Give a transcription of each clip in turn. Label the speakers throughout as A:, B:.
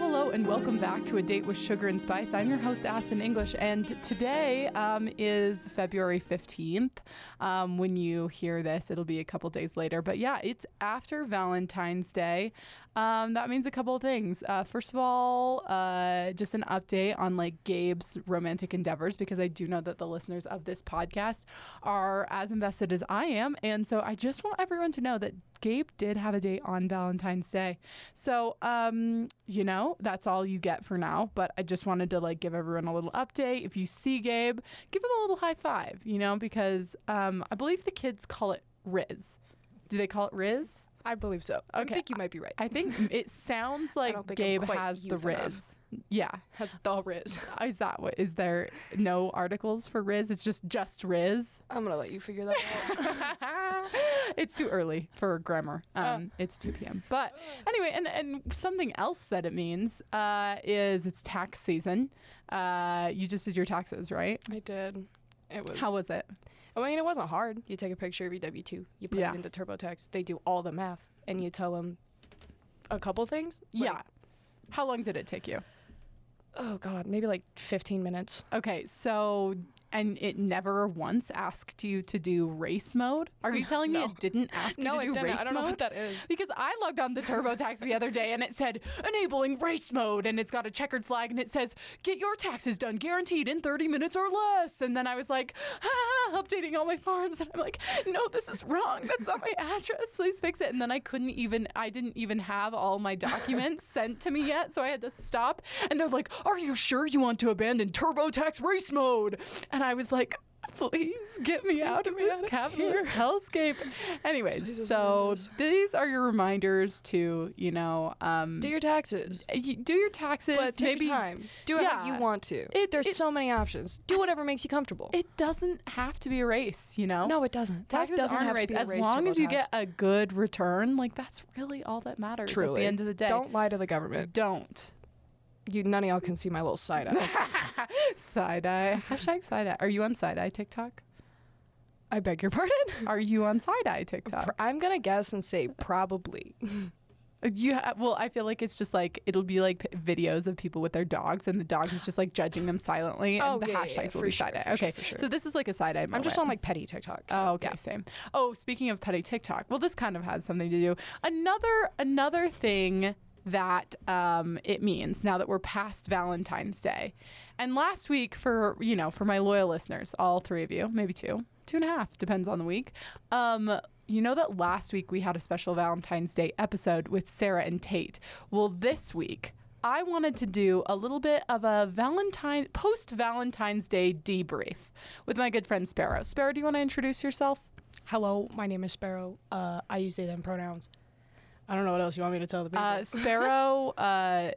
A: hello, and welcome back to A Date with Sugar and Spice. I'm your host, Aspen English, and today um, is February 15th. Um, when you hear this, it'll be a couple days later. But yeah, it's after Valentine's Day. Um, that means a couple of things. Uh, first of all, uh, just an update on like Gabe's romantic endeavors, because I do know that the listeners of this podcast are as invested as I am. And so I just want everyone to know that Gabe did have a date on Valentine's Day. So, um, you know, that's all you get for now. But I just wanted to like give everyone a little update. If you see Gabe, give him a little high five, you know, because um, I believe the kids call it Riz. Do they call it Riz?
B: I believe so. I think you might be right.
A: I think it sounds like Gabe has the Riz. Yeah.
B: Has the Riz.
A: Is that what? Is there no articles for Riz? It's just just Riz.
B: I'm gonna let you figure that out.
A: it's too early for grammar. Um,
B: Oh.
A: it's 2 p.m. But anyway, and, and something else that it means uh, is it's tax season. Uh, you just did your taxes, right?
B: I did. It was.
A: How was it?
B: I mean, it wasn't hard. You take a picture of your W two, you put
A: Yeah.
B: it into TurboTax. They do all the math, and you tell them a couple things. Like,
A: yeah. How long did it take you?
B: Oh God, maybe like 15 minutes.
A: Okay, so and it never once asked you to do race mode. Are you telling me it didn't ask you
B: No,
A: to
B: it
A: do
B: didn't.
A: race
B: I don't know what that is.
A: Because I logged on to TurboTax the other day and it said enabling race mode and it's got a checkered flag and it says get your taxes done guaranteed in 30 minutes or less. And then I was like, ah, updating all my forms and I'm like, no, this is wrong. That's not my address. Please fix it. And then I couldn't even, I didn't even have all my documents sent to me yet. So I had to stop and they're like, are you sure you want to abandon TurboTax race mode? And I was like, Please get me out of
B: me
A: this
B: out
A: capitalist
B: here.
A: hellscape. Anyways, so these are your reminders to, you know, um,
B: Do your taxes,
A: do your taxes.
B: but take
A: maybe
B: your time. Do it how you want to.
A: It-
B: There's so many options. Do whatever makes you comfortable.
A: It doesn't have to be a race, you know.
B: no, it doesn't.
A: Taxes
B: doesn't
A: aren't
B: have
A: a race.
B: to be a
A: as long as you get a good return, like that's really all that matters
B: Truly.
A: at the end of the day.
B: Don't lie to the government.
A: don't
B: You none of y'all can see my little side eye.
A: side eye hashtag side eye. Are you on side eye TikTok?
B: I beg your pardon.
A: Are you on side eye TikTok?
B: I'm gonna guess and say probably.
A: You ha- well, I feel like it's just like it'll be like videos of people with their dogs, and the dog is just like judging them silently, and
B: Oh,
A: the
B: yeah, yeah,
A: hashtags
B: yeah,
A: will
B: for
A: be
B: sure,
A: side eye.
B: sure,
A: Okay,
B: for sure.
A: so this is like a side eye.
B: I'm just on like petty TikTok. So,
A: oh, okay,
B: yeah.
A: same. Oh, speaking of petty TikTok, well, this kind of has something to do. Another another thing that um, it means now that we're past Valentine's Day, and last week for you know for my loyal listeners, all three of you, maybe two, two and a half, depends on the week. Um, you know that last week we had a special Valentine's Day episode with Sarah and Tate. Well, this week. I wanted to do a little bit of a Valentine post Valentine's Day debrief with my good friend Sparrow. Sparrow, do you want to introduce yourself?
B: Hello, my name is Sparrow. Uh, I use they them pronouns. I don't know what else you want me to tell the people.
A: Uh, Sparrow uh,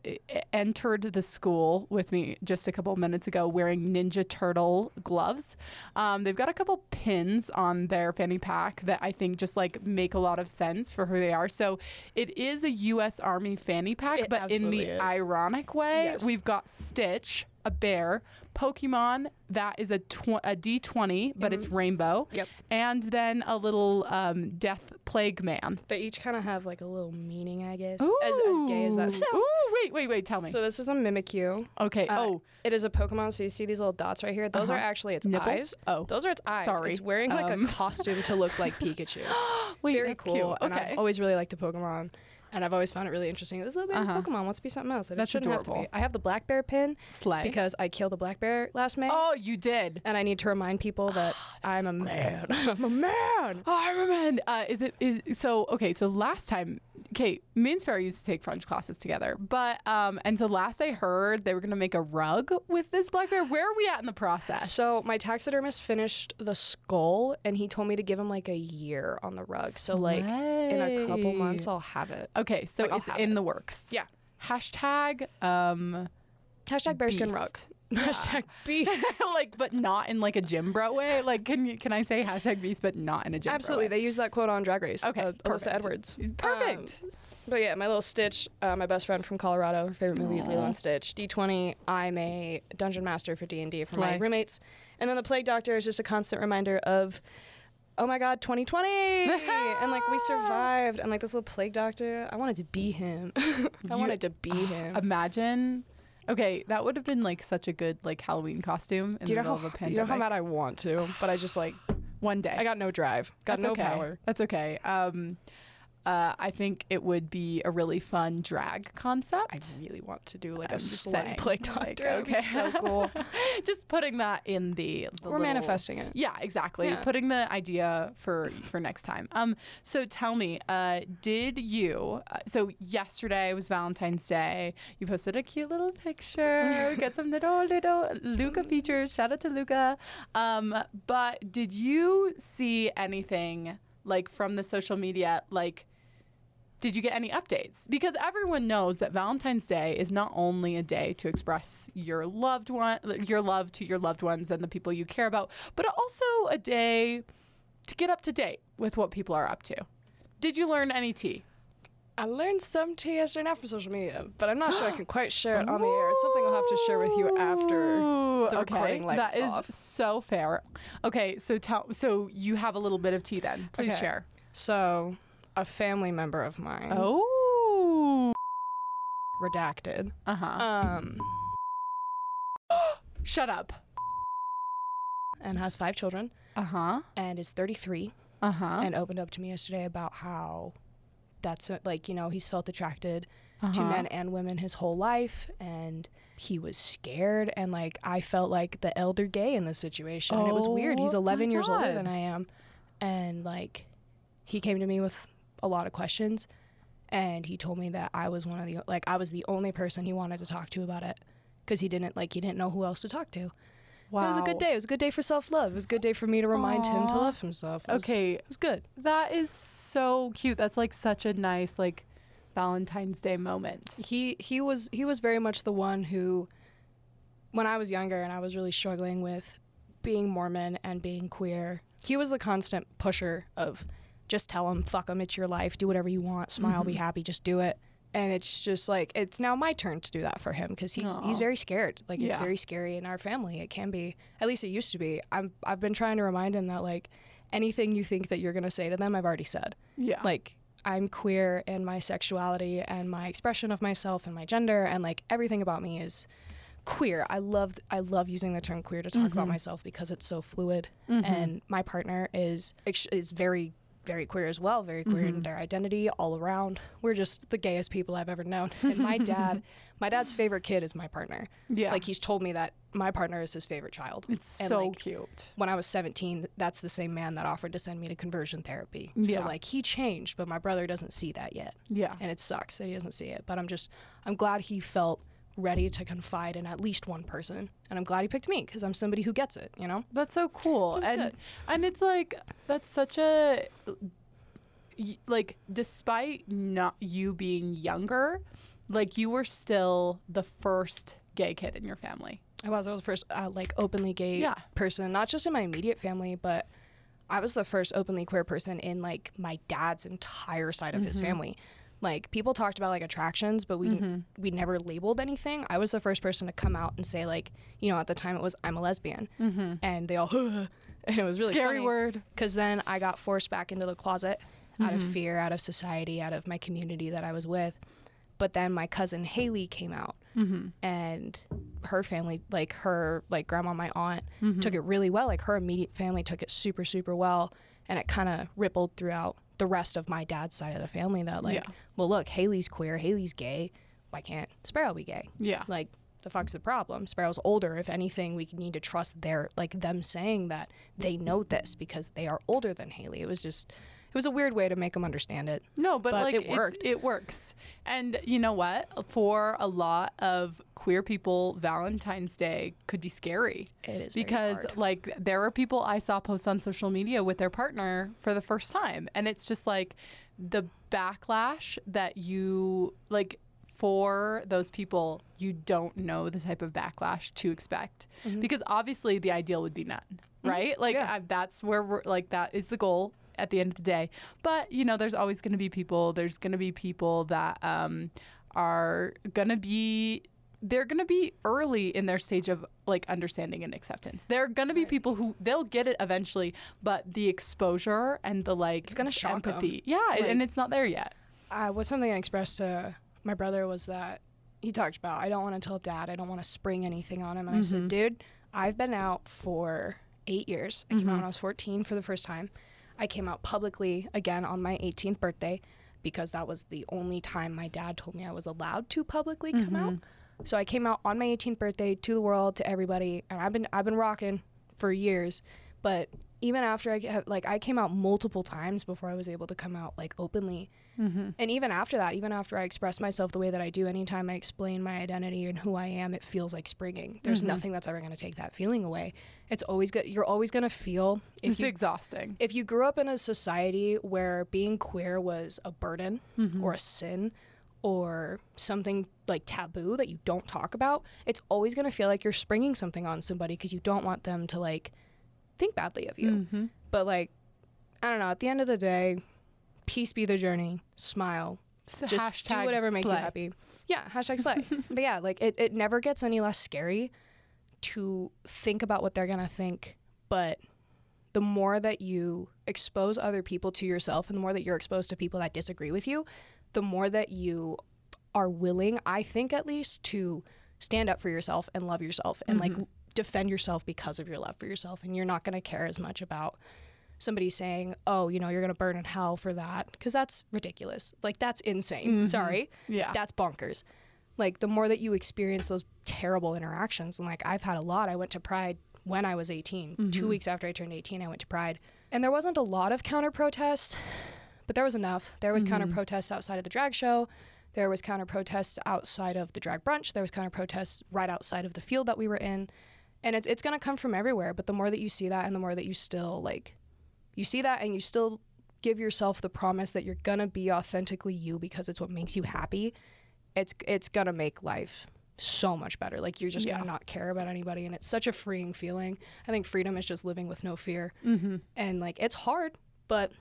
A: entered the school with me just a couple minutes ago wearing Ninja Turtle gloves. Um, they've got a couple pins on their fanny pack that I think just like make a lot of sense for who they are. So it is a U.S. Army fanny pack,
B: It
A: but in the
B: is.
A: ironic way,
B: Yes.
A: we've got Stitch. A bear, Pokemon. That is a tw- a D twenty, but it's rainbow.
B: Yep.
A: And then a little um, Death Plague Man.
B: they each kind of have like a little meaning, I guess. As, as gay as that sounds.
A: Ooh, wait, wait, wait. Tell me.
B: So this is a Mimikyu.
A: okay.
B: Uh,
A: oh,
B: it is a Pokemon. So you see these little dots right here. Those
A: Uh-huh.
B: are actually its
A: Nipples?
B: eyes.
A: Oh.
B: those are its eyes.
A: Sorry.
B: It's wearing like
A: Um.
B: a costume to look like Pikachu.
A: wait.
B: Very cool.
A: Cute.
B: And
A: Okay.
B: I've always really liked the Pokemon. And I've always found it really interesting. This little baby
A: Uh-huh.
B: Pokemon wants to be something else.
A: That's
B: it shouldn't have to be. I have the black bear pin
A: Slay.
B: because I killed the black bear last May.
A: oh, you did.
B: And I need to remind people that I'm a man. I'm a man.
A: Oh, I remember. Uh, is it is so? Okay, so last time, Kate, me and Sparrow used to take French classes together, but um, and so last I heard they were gonna make a rug with this black bear. Where are we at in the process?
B: So my taxidermist finished the skull, and he told me to give him like a year on the rug. So like in a couple months, I'll have it.
A: okay, so
B: Like,
A: it's in
B: it.
A: the works.
B: Yeah.
A: Hashtag um
B: Hashtag bearskin
A: Beast.
B: rug. Hashtag beast.
A: like, but not in like a gym bro way. Like, can you can I say hashtag beast, but not in a gym? bro
B: Absolutely,
A: way?
B: they use that quote on Drag Race.
A: Okay,
B: uh. Alyssa Edwards.
A: Perfect.
B: Um, but yeah, my little Stitch, uh, my best friend from Colorado. Her favorite movie is Lilo and Stitch. D twenty. I'm a dungeon master for D and D for my roommates, and then the Plague Doctor is just a constant reminder of oh my god 2020 and like we survived and like this little plague doctor i wanted to be him i
A: You-
B: wanted to be him
A: Imagine. Okay, that would have been like such a good like Halloween costume in
B: do you
A: the
B: know
A: middle
B: how
A: of a pandemic.
B: you know how bad i want to but i just like
A: One day.
B: i got no drive got
A: That's
B: no
A: okay.
B: power
A: That's okay. Um, uh, I think it would be a really fun drag concept.
B: i really want to do like
A: I'm
B: a slutty
A: like,
B: doctor be
A: okay.
B: so cool
A: Just putting that in the. the
B: we're
A: little-
B: manifesting it
A: Yeah, exactly.
B: Yeah.
A: Putting the idea for for next time. Um, so tell me, uh, did you? Uh, so yesterday was Valentine's Day. You posted a cute little picture. We got some little little Luca features. Shout out to Luca. Um, but did you see anything like from the social media like? Did you get any updates? Because everyone knows that Valentine's Day is not only a day to express your loved one, your love to your loved ones and the people you care about, but also a day to get up to date with what people are up to. Did you learn any tea?
B: I learned some tea yesterday after social media, but I'm not sure I can quite share it on the air. It's something I'll have to share with you after. The
A: okay,
B: recording lights
A: that is
B: off.
A: so fair. Okay, so tell so you have a little bit of tea then. Please
B: Okay.
A: share.
B: So, a family member of mine,
A: Oh.
B: redacted,
A: Uh-huh.
B: um,
A: Shut up.
B: and has five children,
A: Uh-huh.
B: and is 33,
A: Uh-huh.
B: and opened up to me yesterday about how that's uh, like you know he's felt attracted to
A: Uh-huh.
B: men and women his whole life, and he was scared, and like I felt like the elder gay in this situation, and it was weird. He's
A: Oh,
B: 11
A: my
B: years older than I am, and like he came to me with a lot of questions, and he told me that I was one of the like I was the only person he wanted to talk to about it, because he didn't like he didn't know who else to talk to.
A: Wow.
B: It was a good day. It was a good day for self love. It was a good day for me to remind him to love himself. It was,
A: Okay,
B: it was good.
A: that is so cute. That's like such a nice like Valentine's Day moment.
B: he he was he was very much the one who when I was younger and I was really struggling with being Mormon and being queer, he was the constant pusher of just tell him, fuck him, it's your life, do whatever you want, smile, be mm-hmm. happy, just do it. And it's just like it's now my turn to do that for him because he's he's very scared. Like it's very scary in our family. It can be, at least it used to be. I'm I've been trying to remind him that like anything you think that you're gonna say to them, I've already said
A: Yeah.
B: like I'm queer in my sexuality and my expression of myself and my gender and like everything about me is queer. I love I love using the term queer to talk about mm-hmm. myself because it's so fluid mm-hmm. and my partner is is very very queer as well, very queer in mm-hmm. their identity all around. We're just the gayest people I've ever known. And my dad, my dad's favorite kid is my partner.
A: yeah.
B: Like he's told me that my partner is his favorite child.
A: it's
B: and,
A: so
B: like,
A: cute.
B: when I was 17, that's the same man that offered to send me to conversion therapy.
A: Yeah.
B: So like he changed, but my brother doesn't see that yet.
A: Yeah.
B: And it sucks that he doesn't see it. But I'm just I'm glad he felt ready to confide in at least one person. And I'm glad he picked me because I'm somebody who gets it, you know?
A: That's so cool. And
B: good.
A: and it's like that's such a, like despite not you being younger, like you were still the first gay kid in your family.
B: I was I was the first uh, like openly gay
A: Yeah.
B: person, not just in my immediate family, but I was the first openly queer person in like my dad's entire side of his
A: Mm-hmm.
B: family. Like people talked about like attractions, but we
A: Mm-hmm.
B: we never labeled anything. I was the first person to come out and say like, you know, at the time it was I'm a lesbian, and they all and it was really
A: Mm-hmm. Scary
B: funny.
A: word.
B: because then I got forced back into the closet out
A: Mm-hmm.
B: of fear, out of society, out of my community that I was with. But then my cousin Haley came out,
A: Mm-hmm.
B: and her family, like her, like grandma, my aunt,
A: Mm-hmm.
B: took it really well. Like her immediate family took it super, super well, and it kind of rippled throughout the rest of my dad's side of the family. That like,
A: Yeah.
B: well, look, Haley's queer, Haley's gay. Why can't Sparrow be gay?
A: Yeah.
B: like the fuck's the problem sparrow's older if anything we need to trust their like them saying that they know this because they are older than haley it was just was a weird way to make them understand it
A: No, but,
B: But
A: like
B: it worked.
A: It works. And you know what? For a lot of queer people, Valentine's Day could be scary.
B: it is
A: because like there are people I saw post on social media with their partner for the first time and it's just like the backlash that you like for those people you don't know the type of backlash to expect mm-hmm. because obviously the ideal would be none mm-hmm. right like
B: Yeah.
A: I, that's where we're like that is the goal at the end of the day but you know there's always going to be people there's going to be people that um, are going to be they're going to be early in their stage of like understanding and acceptance. There are going to be people who they'll get it eventually, but the exposure and the like
B: It's gonna shock 'em.
A: empathy. Yeah,
B: Like-
A: and it's not there yet.
B: uh, what something I expressed to my brother was that he talked about I don't want to tell dad I don't want to spring anything on him and I said dude I've been out for eight years I came out when I was 14 for the first time I came out publicly again on my 18th birthday because that was the only time my dad told me I was allowed to publicly come mm-hmm. out. So I came out on my 18th birthday to the world to everybody and I've been I've been rocking for years. But even after I like I came out multiple times before I was able to come out like openly Mm-hmm. and even after that, even after I express myself the way that I do, anytime I explain my identity and who I am, it feels like springing. There's mm-hmm. nothing that's ever going to take that feeling away. It's always good. You're always going to feel
A: It's
B: you
A: exhausting.
B: if you grew up in a society where being queer was a burden mm-hmm. or a sin or something like taboo that you don't talk about, it's always going to feel like you're springing something on somebody because you don't want them to like think badly of you.
A: Mm-hmm.
B: But like, I don't know. At the end of the day, peace be the journey. Smile.
A: So
B: Just do whatever makes
A: slay.
B: you happy. Yeah, hashtag slay. but yeah, like it, it never gets any less scary to think about what they're gonna think. But the more that you expose other people to yourself and the more that you're exposed to people that disagree with you, the more that you are willing, I think at least, to stand up for yourself and love yourself and like mm-hmm. defend yourself because of your love for yourself. And you're not gonna care as much about somebody saying, "Oh, you know, you're going to burn in hell for that," because that's ridiculous. Like that's insane. Mm-hmm. Sorry,
A: Yeah.
B: that's bonkers. Like the more that you experience those terrible interactions, and like I've had a lot. I went to Pride when I was 18. Mm-hmm. Two weeks after I turned 18, I went to Pride, and there wasn't a lot of counter protests, but there was enough. There was counter mm-hmm. protests outside of the drag show. There was counter protests outside of the drag brunch. There was counter protests right outside of the field that we were in. And it's it's gonna come from everywhere. But the more that you see that and the more that you still like you see that and you still give yourself the promise that you're gonna be authentically you because it's what makes you happy it's it's gonna make life so much better like you're just
A: Yeah.
B: gonna not care about anybody and it's such a freeing feeling i think freedom is just living with no fear
A: Mm-hmm.
B: and like it's hard but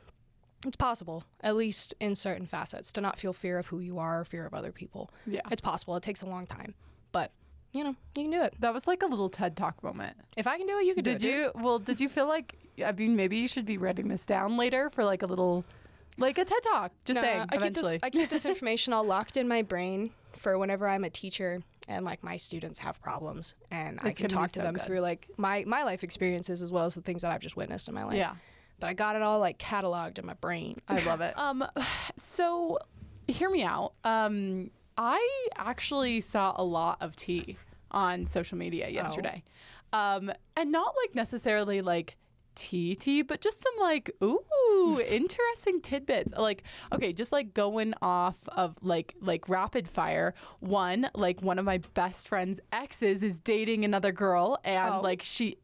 B: it's possible at least in certain facets to not feel fear of who you are or fear of other people
A: Yeah.
B: it's possible it takes a long time but you know you can do it
A: That was like a little TED Talk moment.
B: if i can do it you can do it dude.
A: you? Well, did you feel like? I mean, maybe you should be writing this down later for like a little, like a TED Talk. Just
B: Nah,
A: saying.
B: I keep this I keep this information all locked in my brain for whenever I'm a teacher and like my students have problems and I can talk to
A: so
B: them
A: good.
B: through like my my life experiences as well as the things that I've just witnessed in my life.
A: yeah.
B: But I got it all like cataloged in my brain.
A: I love it. Um, so hear me out. Um, I actually saw a lot of tea on social media yesterday, um, and not like necessarily like tea tea, but just some like ooh interesting tidbits. Like okay, just like going off of like like rapid fire. One like one of my best friend's exes is dating another girl, and
B: Oh.
A: like she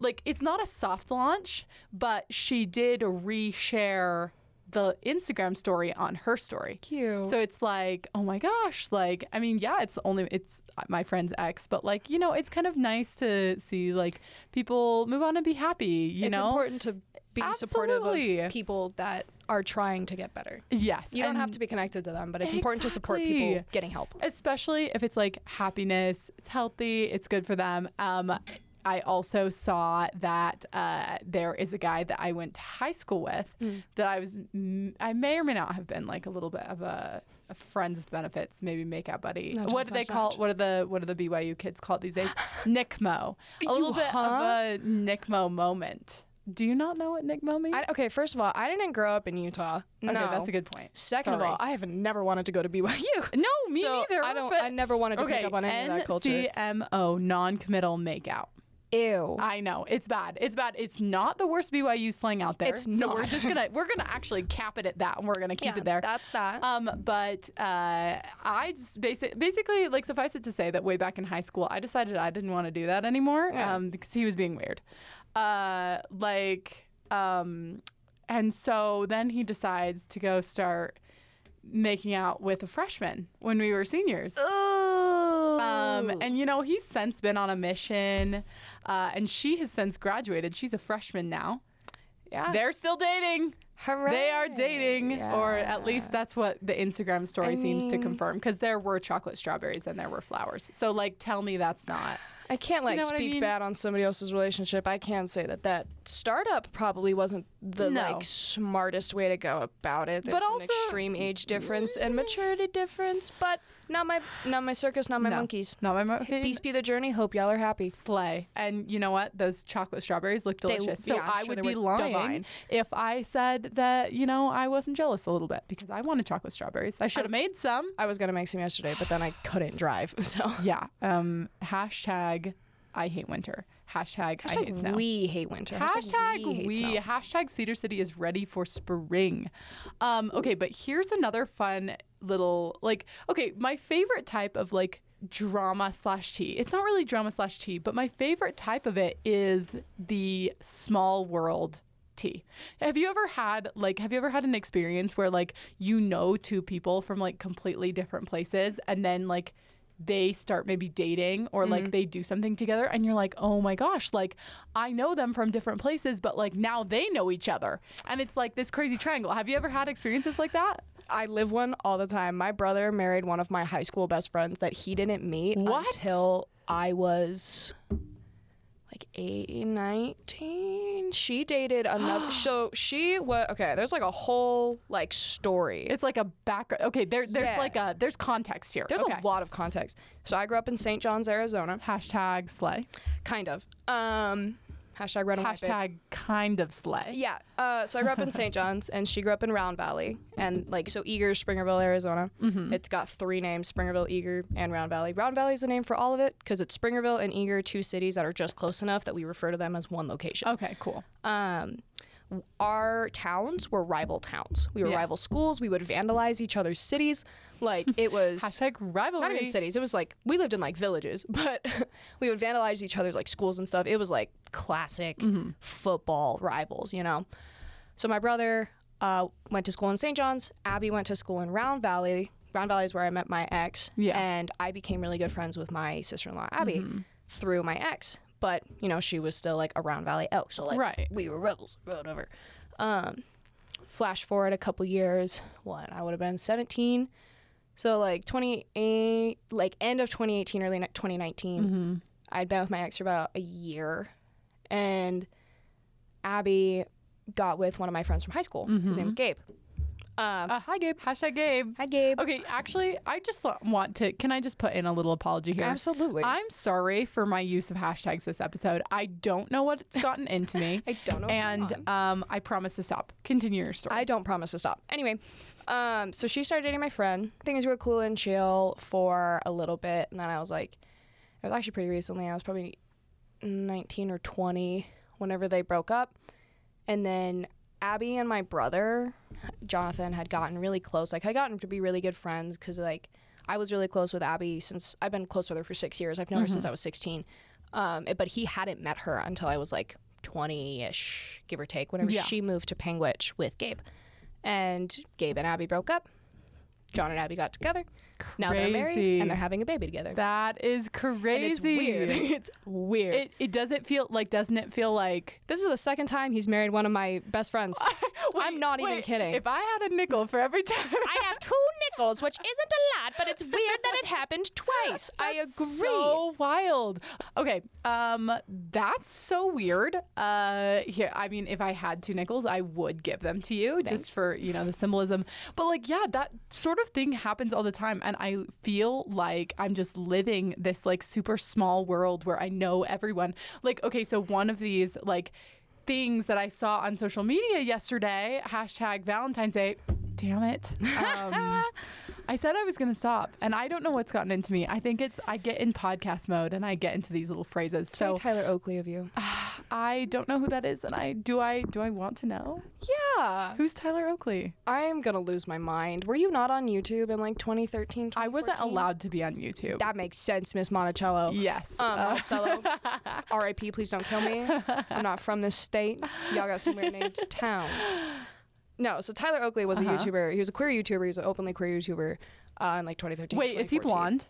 A: like it's not a soft launch, but she did reshare the Instagram story on her story.
B: Cute.
A: So it's like, oh my gosh, like I mean, yeah, it's only it's my friend's ex, but like you know, it's kind of nice to see like people move on and be happy. You know.
B: it's
A: know,
B: important to be supportive of people that are trying to get better.
A: yes,
B: You don't have to be connected to them, but it's important to support people getting help.
A: especially if it's like happiness, it's healthy, it's good for them. Um, I also saw that uh, there is a guy that I went to high school with
B: Mm.
A: that I was, I may or may not have been like a little bit of a, a friends with benefits, maybe make out buddy. What do they call?
B: nudge.
A: What are the what are the BYU kids called these days? Nickmo. A little bit
B: huh?
A: of a Nickmo moment. Do you not know what Nickmo means?
B: I, okay, first of all, I didn't grow up in Utah.
A: Okay,
B: no.
A: that's a good point.
B: Second
A: Sorry.
B: of all, I have never wanted to go to BYU.
A: no, me
B: so
A: neither.
B: I don't. I never wanted to
A: okay,
B: pick up on any of that culture.
A: NCMO, non-committal makeout.
B: Ew.
A: I know it's bad. It's bad. It's not the worst BYU slang out there.
B: It's
A: so we're just gonna we're gonna actually cap it at that, and we're gonna keep
B: yeah,
A: it there.
B: That's that.
A: Um, but uh, I just basic, basically like suffice it to say that way back in high school, I decided I didn't want to do that anymore
B: Yeah.
A: um, because he was being weird. Uh, like, um, and so then he decides to go start making out with a freshman when we were seniors.
B: Ooh.
A: Um, and you know, he's since been on a mission, uh, and she has since graduated. She's a freshman now.
B: yeah.
A: They're still dating.
B: Hooray.
A: They are dating, or at least that's what the Instagram story
B: I
A: seems to confirm. Because there were chocolate strawberries and there were flowers. So, like, tell me that's not.
B: I can't like
A: know what I
B: speak
A: mean?
B: bad on somebody else's relationship. I can say that that startup probably wasn't the
A: No.
B: like smartest way to go about it. There's
A: But
B: an
A: also-
B: extreme age difference and mm. maturity difference, but not my not my circus, not my
A: No.
B: monkeys.
A: Not my mo-
B: Peace be the journey. Hope y'all are happy.
A: Slay. And you know what? Those chocolate strawberries look
B: They-
A: delicious. so
B: yeah, I'm
A: I
B: sure
A: would
B: they
A: be
B: were
A: lying
B: divine.
A: if I said that, you know, I wasn't jealous a little bit because I wanted chocolate strawberries. I should have made some.
B: I was gonna make some yesterday, but then I couldn't drive. So
A: Yeah. Um, hashtag I hate winter. Hashtag, I hate snow.
B: hashtag we hate winter.
A: Hashtag
B: hate
A: we.
B: snow.
A: Hashtag Cedar City is ready for spring. Um, okay, but here's another fun little like. Okay, my favorite type of like drama slash tea. It's not really drama slash tea, but my favorite type of it is the small world tea. Have you ever had like have you ever had an experience where like you know two people from like completely different places and then like they start maybe dating or like mm-hmm. they do something together and you're like, "Oh my gosh, like I know them from different places, but like now they know each other." And it's like this crazy triangle. Have you ever had experiences like that?
B: I live one all the time. My brother married one of my high school best friends that he didn't meet
A: What?
B: until I was like 18, 19. She dated another. so she was okay. There's like a whole like story.
A: It's like a background. Okay, there there's
B: Yeah.
A: like a there's context here.
B: There's
A: okay.
B: a lot of context. So I grew up in St. Johns, Arizona.
A: Hashtag slay.
B: Kind of. Um, hashtag red and white, babe.
A: Hashtag kind of slay.
B: Yeah. Uh, so I grew up in St. John's, and she grew up in Round Valley, and like so Eagar, Springerville, Arizona.
A: Mm-hmm.
B: It's got three names: Springerville, Eagar, and Round Valley. Round Valley is the name for all of it because it's Springerville and Eagar, two cities that are just close enough that we refer to them as one location.
A: Okay, cool.
B: Um, our towns were rival towns. We were
A: Yeah.
B: rival schools. We would vandalize each other's cities. Like it was
A: Hashtag rivalry.
B: not even cities. It was like we lived in like villages, but we would vandalize each other's like schools and stuff. It was like classic
A: Mm-hmm.
B: football rivals, you know. So my brother uh, went to school in St. Johns. Abby went to school in Round Valley. Round Valley is where I met my ex.
A: Yeah.
B: And I became really good friends with my sister-in-law Abby
A: Mm-hmm.
B: through my ex. But you know, she was still like around Valley elk, so like
A: Right.
B: we were rebels, whatever. Um, flash forward a couple years. What I would have been 17. So like 28, like end of 2018, early 2019.
A: Mm-hmm.
B: I'd been with my ex for about a year, and Abby got with one of my friends from high school. His name was Gabe. Um,
A: Uh,
B: hi, Gabe.
A: Hashtag Gabe.
B: Hi, Gabe.
A: Okay, actually, I just want to. Can I just put in a little apology here?
B: Absolutely.
A: I'm sorry for my use of hashtags this episode. I don't know what's gotten into me.
B: I don't know what's
A: and
B: going on.
A: um, I promise to stop. Continue your story.
B: I don't promise to stop. Anyway, um, so she started dating my friend. Things were cool and chill for a little bit, and then I was like, it was actually pretty recently. I was probably 19 or 20 whenever they broke up, and then Abby and my brother Jonathan had gotten really close. Like, had gotten to be really good friends because like I was really close with Abby since I've been close with her for six years. I've known her since I was 16. Um, but he hadn't met her until I was like 20 ish, give or take, whenever
A: Yeah.
B: she moved to Panguitch with Gabe. And Gabe and Abby broke up. John and Abby got together. Now they're married and they're having a baby together.
A: that is crazy.
B: and it's weird. it's weird.
A: It, it doesn't feel like doesn't it feel like
B: this is the second time he's married one of my best friends. I'm
A: Wait,
B: not even kidding.
A: If I had a nickel for every time
B: I have two nickels, which isn't a lot, but it's weird that it happened twice. I
A: That's
B: agree.
A: So wild. Okay, um, that's so weird. Uh, here, I mean, if I had two nickels, I would give them to you
B: Thanks.
A: just for you know the symbolism. But like, yeah, that sort of thing happens all the time, and I feel like I'm just living this like super small world where I know everyone. Like, okay, so one of these like things that I saw on social media yesterday, hashtag Valentine's Day. Damn it. Um, I said I was going to stop, and I don't know what's gotten into me. I think it's I get in podcast mode and I get into these little phrases.
B: So Tyler Oakley of you.
A: I don't know who that is, and I do I do I want to know
B: Yeah.
A: who's Tyler Oakley?
B: I'm gonna lose my mind. Were you not on YouTube in like 2013?
A: I wasn't allowed to be on YouTube.
B: That makes sense, Miss Monticello.
A: yes.
B: Um,
A: Uh,
B: Monticello. R.I.P. Please don't kill me. I'm not from this state. Y'all got some weird named towns. No, so Tyler Oakley was
A: Uh-huh.
B: a YouTuber. He was a queer YouTuber. He was an openly queer YouTuber uh, in like 2013.
A: Wait, is he
B: 2014.
A: blonde?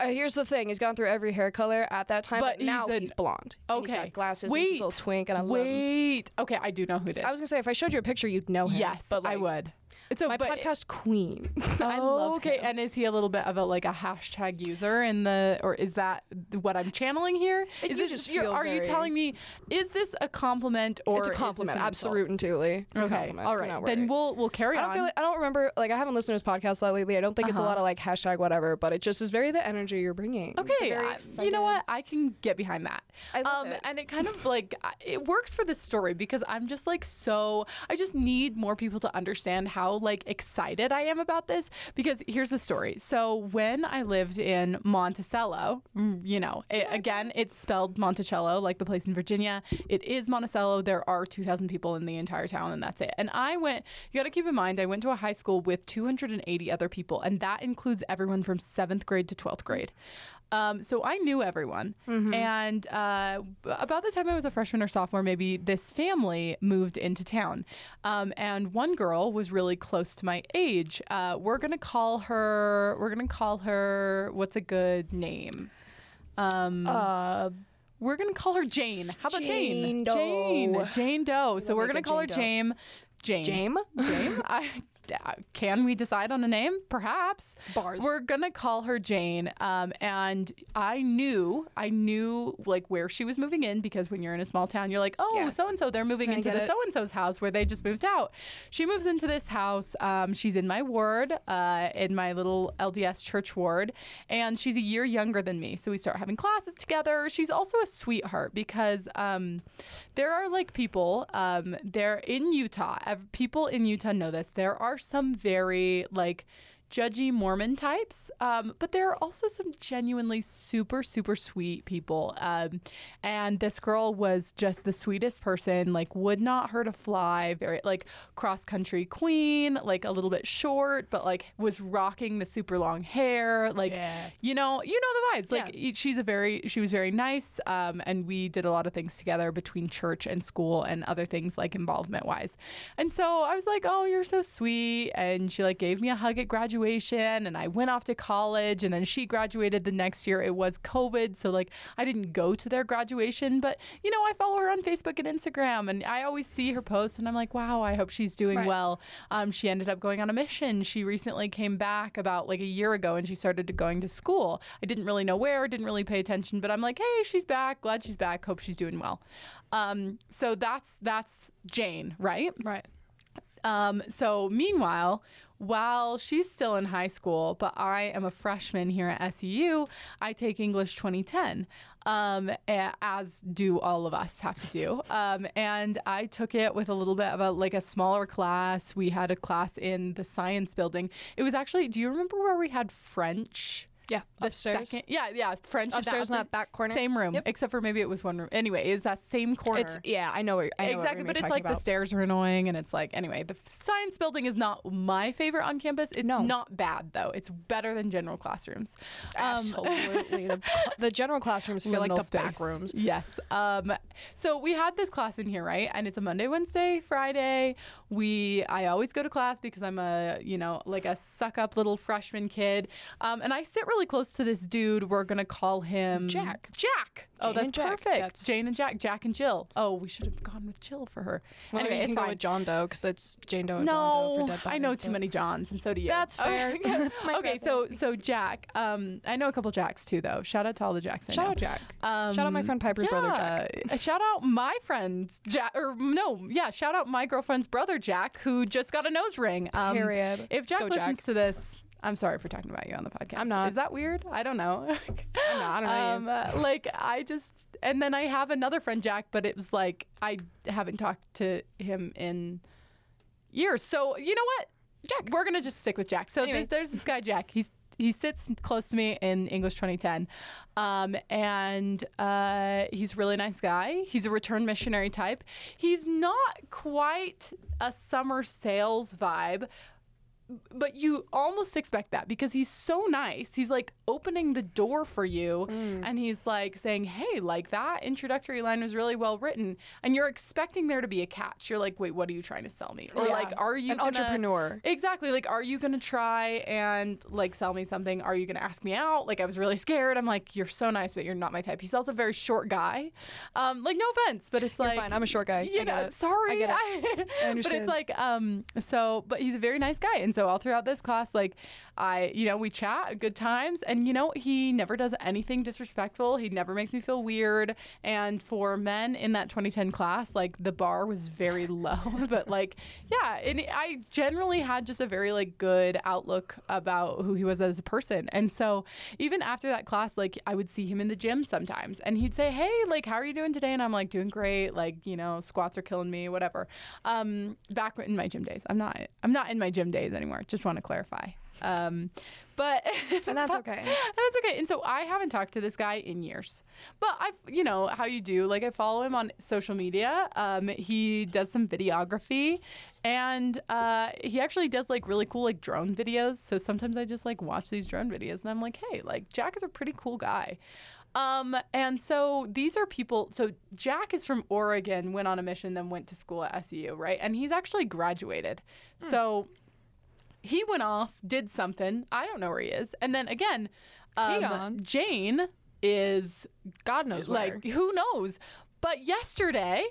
B: Uh, here's the thing: he's gone through every hair color at that time,
A: But
B: but, now
A: he's
B: he's, blonde. And he's
A: Okay.
B: got glasses.
A: Wait.
B: and he's a little twink, and I love him.
A: Wait. Okay, I do know who it is.
B: I was gonna say if I showed you a picture, you'd know him.
A: yes,
B: but
A: I would. So,
B: My podcast queen. I
A: Oh, okay.
B: him.
A: And is he a little bit of a like a hashtag user in the, or is that what I'm channeling here?
B: It-
A: Is
B: you
A: this,
B: just feel
A: are you telling me is this a compliment or
B: it's a compliment, absolutely. It's a
A: Okay,
B: compliment.
A: all right. Then we'll we'll carry
B: I don't
A: on.
B: feel like, I don't remember like I haven't listened to his podcast lately. I don't think it's a
A: Uh-huh.
B: lot of like hashtag whatever, but it just is very the energy you're bringing.
A: Okay,
B: very
A: I- you know what? I can get behind that.
B: I love
A: um,
B: it.
A: and it kind of like it works for this story because I'm just like so. I just need more people to understand how like excited I am about this. Because here's the story. So when I lived in Monticello, mm, you know, it, again, it's spelled Monticello, like the place in Virginia. It is Monticello. There are 2,000 people in the entire town, and that's it. And I went. You got to keep in mind, I went to a high school with 280 other people, and that includes everyone from seventh grade to 12th grade. Um, so I knew everyone. And uh, about the time I was a freshman or sophomore, maybe this family moved into town. Um, and one girl was really close to my age. Uh, we're going to call her, we're going to call her, what's a good name? Um,
B: Uh,
A: we're going to call her Jane. How about Jane?
B: Jane Doe.
A: Jane. Jane Doe. So we're going to
B: good
A: call her
B: Jane
A: Jane. Jane.
B: Jame?
A: Jane? I, can we decide on a name? Perhaps.
B: Bars.
A: We're gonna call her Jane. Um, and I knew, I knew like where she was moving in because when you're in a small town, you're like, oh, so and so, they're moving
B: I
A: into the so and so's house where they just moved out. She moves into this house. Um, she's in my ward, uh, in my little LDS church ward, and she's a year younger than me. So we start having classes together. She's also a sweetheart because um, there are like people um, there in Utah. People in Utah know this. There are some very like judgy Mormon types, um, but there are also some genuinely super, super sweet people. Um, and this girl was just the sweetest person, like, would not hurt a fly, very, like, cross country queen, like, a little bit short, but, like, was rocking the super long hair. Like,
B: Yeah.
A: you know, you know the vibes. Like, e- she's a very, she was very nice. Um, and we did a lot of things together between church and school and other things, like, involvement wise. And so I was like, oh, you're so sweet. And she, like, gave me a hug at graduation. And I went off to college. And then she graduated the next year. It was COVID. So, like, I didn't go to their graduation. But, you know, I follow her on Facebook and Instagram. And I always see her posts. And I'm like, wow, I hope she's doing
B: Right.
A: well. Um, she ended up going on a mission. She recently came back about like a year ago and she started to going to school. I didn't really know where, didn't really pay attention, but I'm like, hey, she's back. Glad she's back. Hope she's doing well. Um, so that's that's Jane, right?
B: right.
A: Um, so meanwhile, while she's still in high school, but I am a freshman here at SUU, I take English 2010, um, as do all of us have to do. Um, and I took it with a little bit of a like a smaller class. We had a class in the science building. It was actually. Do you remember where we had French?
B: Yeah.
A: The
B: upstairs.
A: second, yeah, yeah, French
B: Upstairs in that back corner?
A: same room,
B: Yep.
A: except for maybe it was one room. Anyway, it's that same corner
B: It's yeah. I know. What, I know
A: exactly but it's like the stairs are annoying and it's like anyway the science building is not my favorite on campus it's
B: No.
A: not bad though it's better than general classrooms Um,
B: Absolutely. the, the general classrooms feel like the
A: liminal
B: back rooms.
A: yes um so we had this class in here right and it's a monday wednesday friday we i always go to class because i'm a you know like a suck up little freshman kid um and i sit really close to this dude we're gonna call him
B: Jack.
A: jack oh that's
B: Jack.
A: perfect
B: That's-
A: jane and jack jack and jill oh we should have gone with jill for her
B: Well,
A: anyway
B: you
A: it's
B: can go
A: fine.
B: with John Doe because it's Jane Doe and John Doe
A: No,
B: for dead
A: I know too
B: but-
A: many Johns, and so do you.
B: That's fair.
A: Okay,
B: That's my
A: okay so so Jack, um, I know a couple Jacks too, though. Shout out to all the Jacks. I
B: Shout
A: know.
B: out Jack.
A: Um,
B: Shout out my friend Piper's brother,
A: yeah, uh, Shout out my friend's Jack, or no, yeah. Shout out my girlfriend's brother Jack, who just got a nose ring. Um,
B: Period.
A: If Jack
B: go,
A: listens
B: Jack.
A: to this, I'm sorry for talking about you on the podcast.
B: I'm not.
A: Is that weird? I don't know.
B: I'm not, I don't know
A: um, uh, like I just, and then I have another friend Jack, but it was like I haven't talked to him in years. So you know what? Jack. We're gonna just stick with Jack. So
B: Anyway.
A: there's, there's this guy Jack. He's he sits close to me in English 2010, um, and uh, he's a really nice guy. He's a return missionary type. He's not quite a summer sales vibe. But you almost expect that because he's so nice. He's like opening the door for you
B: Mm.
A: and he's like saying, Hey, like that introductory line was really well written. And you're expecting there to be a catch. You're like, Wait, what are you trying to sell me? Or
B: Yeah.
A: like, are you
B: An
A: gonna-
B: entrepreneur.
A: Exactly. Like, are you gonna try and like sell me something? Are you gonna ask me out? Like, I was really scared. I'm like, You're so nice, but you're not my type. He's also a very short guy. Um, like, no offense, but it's
B: You're
A: like
B: fine. I'm a short guy. I
A: you
B: get
A: know,
B: it.
A: sorry.
B: I get it.
A: I- but
B: understand.
A: it's like, um, so, but he's a very nice guy. And so all throughout this class, like, I, you know, we chat, good times. And, you know, he never does anything disrespectful. He never makes me feel weird. And for men in that 2010 class, like, the bar was very low. but, like, yeah. And I generally had just a very, like, good outlook about who he was as a person. And so even after that class, like, I would see him in the gym sometimes. And he'd say, Hey, like, how are you doing today? And I'm like, doing great. Like, you know, squats are killing me, whatever. Um, back in my gym days, I'm not, I'm not in my gym days anymore. Just want to clarify. Um, but
B: And that's okay.
A: and that's okay. And so I haven't talked to this guy in years, but I've, you know, how you do. Like I follow him on social media. Um, he does some videography, and uh, he actually does like really cool like drone videos. So sometimes I just like watch these drone videos, and I'm like, hey, like Jack is a pretty cool guy. Um, and so these are people. So Jack is from Oregon, went on a mission, then went to school at SU, right? And he's actually graduated. So he went off, did something. I don't know where he is. And then again, um. Jane is
B: God knows where.
A: like, who knows? But yesterday,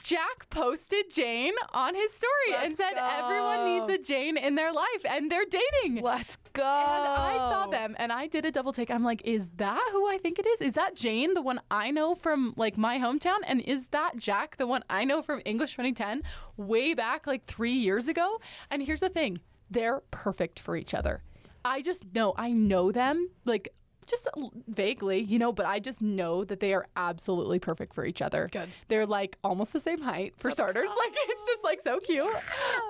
A: Jack posted Jane on his story and
B: Let's
A: said everyone needs a Jane in their life, and they're dating.
B: Let's go.
A: And I saw them and I did a double take. I'm like, is that who I think it is? Is that Jane, the one I know from like my hometown? And is that Jack, the one I know from English 2010 way back like three years ago? And here's the thing they're perfect for each other. I just know, I know them like just vaguely, you know, but I just know that they are absolutely perfect for each other.
B: Good.
A: They're like almost the same height for starters. Like it's just like so cute.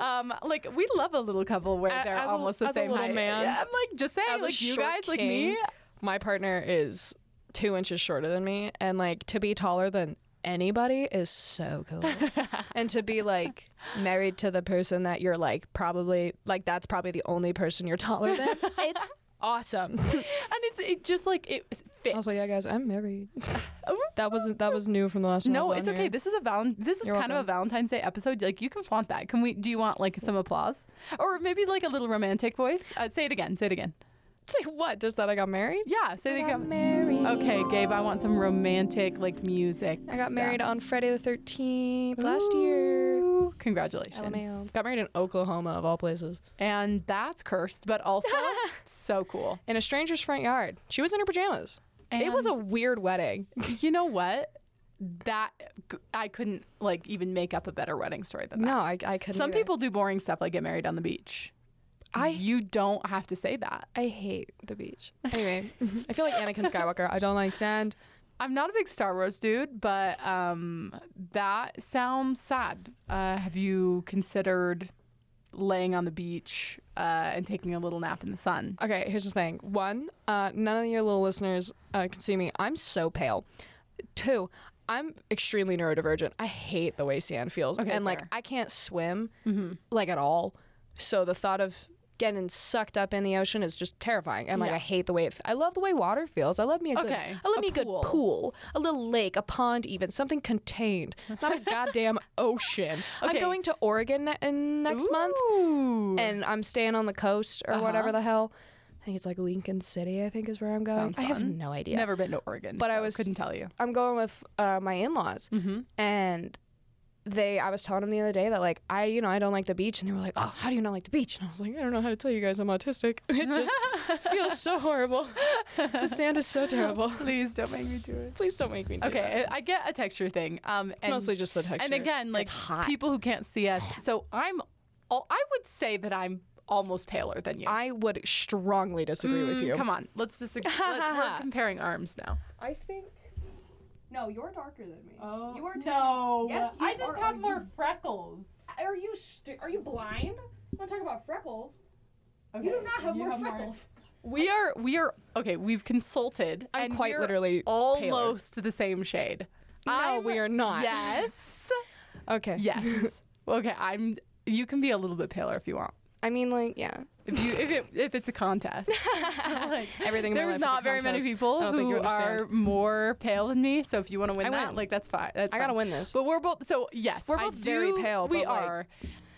A: Um, like we love a little couple where
B: A-
A: they're
B: as a-
A: almost the
B: as
A: same height.
B: man,
A: Yeah, I'm like just saying,
B: As a
A: like you guys, like me.
B: My partner is two inches shorter than me, and like to be taller than anybody is so cool. and to be like married to the person that you're like probably like that's probably the only person you're taller than. It's awesome.
A: And it's it just like it fits.
B: I was like, yeah, guys, I'm married. that wasn't that was new from the last.
A: No, it's okay.
B: here.
A: This is a val- This is
B: You're
A: kind of a. Valentine's Day episode. Like you can flaunt that. Can we? Do you want like some applause, or maybe like a little romantic voice? Uh, say it again. Say it again.
B: Say what? Just that I got married.
A: Yeah. Say
B: I got married.
A: Okay, Gabe. I want some romantic like music.
B: I got
A: stuff.
B: married on Friday the 13th last year.
A: Congratulations.
B: LMAO. Got married in Oklahoma of all places.
A: And that's cursed, but also so cool.
B: In a stranger's front yard. She was in her pajamas. it was a weird wedding.
A: You know what? That I couldn't like even make up a better wedding story than that.
B: No, I, I couldn't.
A: Some
B: either.
A: people do boring stuff like get married on the beach.
B: I
A: you don't have to say that.
B: I hate the beach. Anyway, I feel like Anakin Skywalker. I don't like sand.
A: I'm not a big Star Wars dude, but um, that sounds sad. Uh, have you considered laying on the beach uh, and taking a little nap in the sun?
B: Okay, here's the thing. One, uh, none of your little listeners uh, can see me. I'm so pale. Two, I'm extremely neurodivergent. I hate the way sand feels,
A: Okay,
B: and like. I can't swim
A: Mm-hmm.
B: like at all. So the thought of getting sucked up in the ocean is just terrifying. And like
A: Yeah.
B: I hate the way it. F- I love the way water feels. I love me a good.
A: Okay,
B: I love
A: a
B: me a good
A: pool.
B: pool, a little lake, a pond, even something contained, not a goddamn ocean. I'm going to Oregon ne- in next month, and I'm staying on the coast or
A: Uh-huh.
B: whatever the hell. I think it's like Lincoln City. I think is where I'm going.
A: Sounds
B: I have no idea.
A: Never been to Oregon,
B: But I was-
A: couldn't tell you.
B: I'm going with uh, my in-laws,
A: Mm-hmm.
B: and they I was telling them the other day that like I you know I don't like the beach and they were like oh how do you not like the beach and I was like I don't know how to tell you guys I'm autistic it just feels so horrible the sand is so terrible
A: Please don't make me do it.
B: please don't make me do that.
A: Okay, I I get a texture thing. Um,
B: it's
A: and,
B: mostly just the texture
A: and again, like people who can't see us. So I'm, al- I would say that I'm almost paler than you.
B: I would strongly disagree with
A: Mm,
B: you
A: Come on, let's disagree let, we're comparing arms now.
B: I think no you're darker than me
A: Oh
B: You are
A: no!
B: Yes, you
A: I just
B: are-
A: have
B: are
A: more
B: you-
A: freckles.
B: are you st- are you blind I'm not talking about freckles
A: Okay,
B: you do not have
A: you
B: more freckles
A: We are we are okay. We've consulted.
B: I'm
A: and
B: quite literally
A: almost the same shade.
B: no
A: I'm-
B: we are not
A: Yes.
B: okay
A: yes. okay. I'm. You can be a little bit paler if you want.
B: I mean, like, yeah.
A: If you if it if it's a contest, like,
B: Everything in my
A: there's
B: life is a
A: not very many people
B: I don't think you
A: who are more pale than me. So if you want to win
B: I
A: that,
B: win.
A: like that's fine. That's
B: I gotta win this.
A: But we're both so yes,
B: We're
A: I
B: both very
A: do-
B: pale,
A: We
B: but, like-
A: are,